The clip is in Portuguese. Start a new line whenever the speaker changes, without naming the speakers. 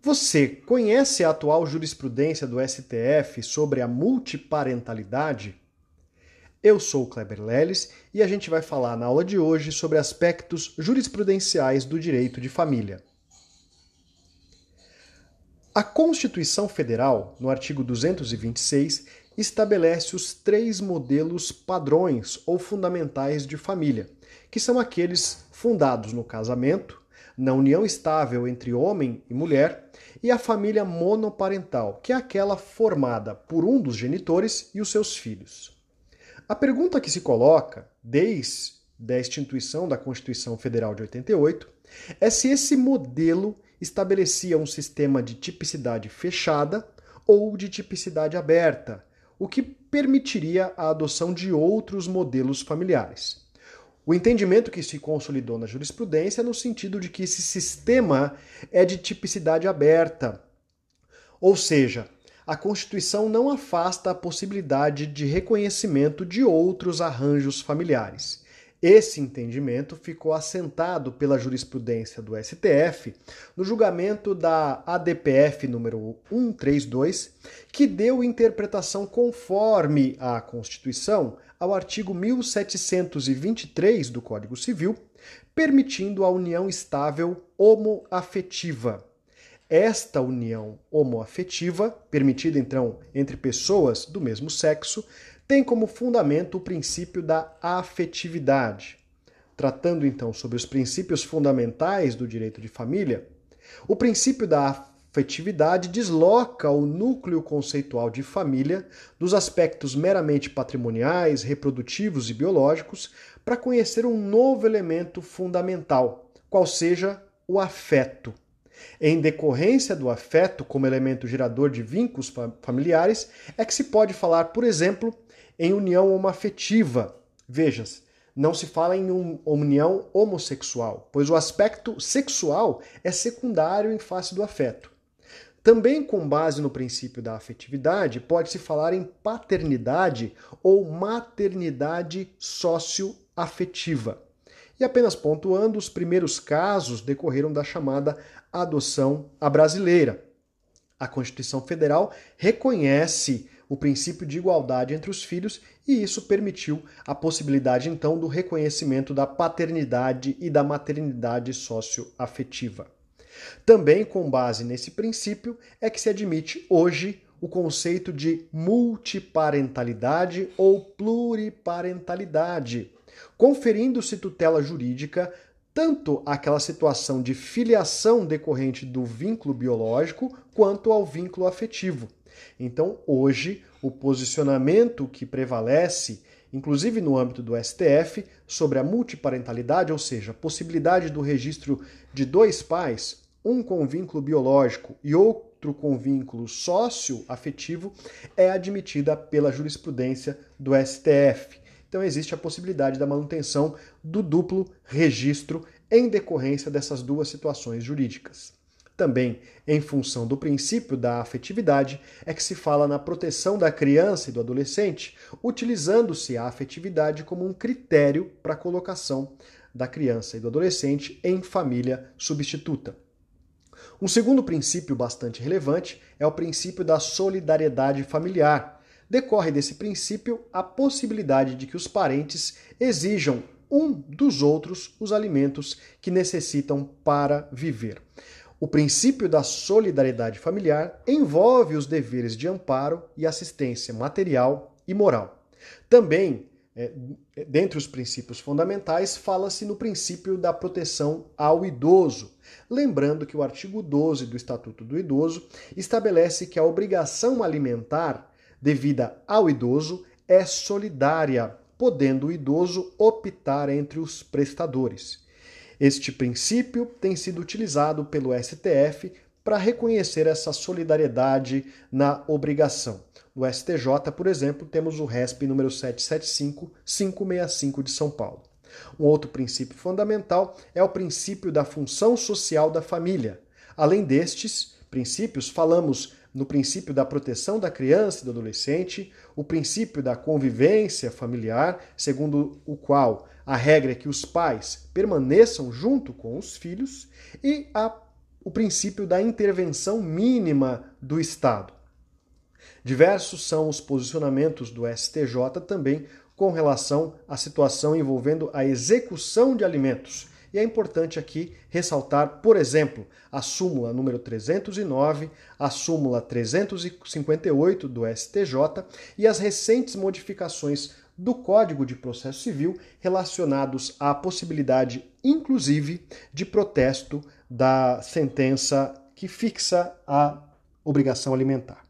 Você conhece a atual jurisprudência do STF sobre a multiparentalidade? Eu sou o Kleber Leles e a gente vai falar na aula de hoje sobre aspectos jurisprudenciais do direito de família. A Constituição Federal, no artigo 226, estabelece os três modelos padrões ou fundamentais de família, que são aqueles fundados no casamento, na união estável entre homem e mulher, e a família monoparental, que é aquela formada por um dos genitores e os seus filhos. A pergunta que se coloca, desde a instituição da Constituição Federal de 88, é se esse modelo estabelecia um sistema de tipicidade fechada ou de tipicidade aberta, o que permitiria a adoção de outros modelos familiares. O entendimento que se consolidou na jurisprudência é no sentido de que esse sistema é de tipicidade aberta, ou seja, a Constituição não afasta a possibilidade de reconhecimento de outros arranjos familiares. Esse entendimento ficou assentado pela jurisprudência do STF no julgamento da ADPF número 132, que deu interpretação conforme à Constituição ao artigo 1723 do Código Civil, permitindo a união estável homoafetiva. Esta união homoafetiva, permitida então entre pessoas do mesmo sexo, tem como fundamento o princípio da afetividade. Tratando então sobre os princípios fundamentais do direito de família, o princípio da afetividade desloca o núcleo conceitual de família dos aspectos meramente patrimoniais, reprodutivos e biológicos para conhecer um novo elemento fundamental, qual seja o afeto. Em decorrência do afeto como elemento gerador de vínculos familiares, é que se pode falar, por exemplo, em união homoafetiva. Vejas, não se fala em união homossexual, pois o aspecto sexual é secundário em face do afeto. Também com base no princípio da afetividade, pode-se falar em paternidade ou maternidade socioafetiva. E apenas pontuando, os primeiros casos decorreram da chamada adoção à brasileira. A Constituição Federal reconhece o princípio de igualdade entre os filhos e isso permitiu a possibilidade então do reconhecimento da paternidade e da maternidade socioafetiva. Também com base nesse princípio é que se admite hoje o conceito de multiparentalidade ou pluriparentalidade, conferindo-se tutela jurídica tanto àquela situação de filiação decorrente do vínculo biológico quanto ao vínculo afetivo. Então, hoje, o posicionamento que prevalece, inclusive no âmbito do STF, sobre a multiparentalidade, ou seja, a possibilidade do registro de dois pais, um com vínculo biológico e outro com vínculo sócio-afetivo, é admitida pela jurisprudência do STF. Então existe a possibilidade da manutenção do duplo registro em decorrência dessas duas situações jurídicas. Também, em função do princípio da afetividade, é que se fala na proteção da criança e do adolescente, utilizando-se a afetividade como um critério para a colocação da criança e do adolescente em família substituta. Um segundo princípio bastante relevante é o princípio da solidariedade familiar. Decorre desse princípio a possibilidade de que os parentes exijam um dos outros os alimentos que necessitam para viver. O princípio da solidariedade familiar envolve os deveres de amparo e assistência material e moral. Também é, dentre os princípios fundamentais, fala-se no princípio da proteção ao idoso. Lembrando que o artigo 12 do Estatuto do Idoso estabelece que a obrigação alimentar devida ao idoso é solidária, podendo o idoso optar entre os prestadores. Este princípio tem sido utilizado pelo STF para reconhecer essa solidariedade na obrigação. No STJ, por exemplo, temos o RESP número 775-565 de São Paulo. Um outro princípio fundamental é o princípio da função social da família. Além destes princípios, falamos no princípio da proteção da criança e do adolescente, o princípio da convivência familiar, segundo o qual a regra é que os pais permaneçam junto com os filhos, e a o princípio da intervenção mínima do Estado. Diversos são os posicionamentos do STJ também com relação à situação envolvendo a execução de alimentos. E é importante aqui ressaltar, por exemplo, a súmula número 309, a súmula 358 do STJ e as recentes modificações do Código de Processo Civil relacionados à possibilidade, inclusive, de protesto da sentença que fixa a obrigação alimentar.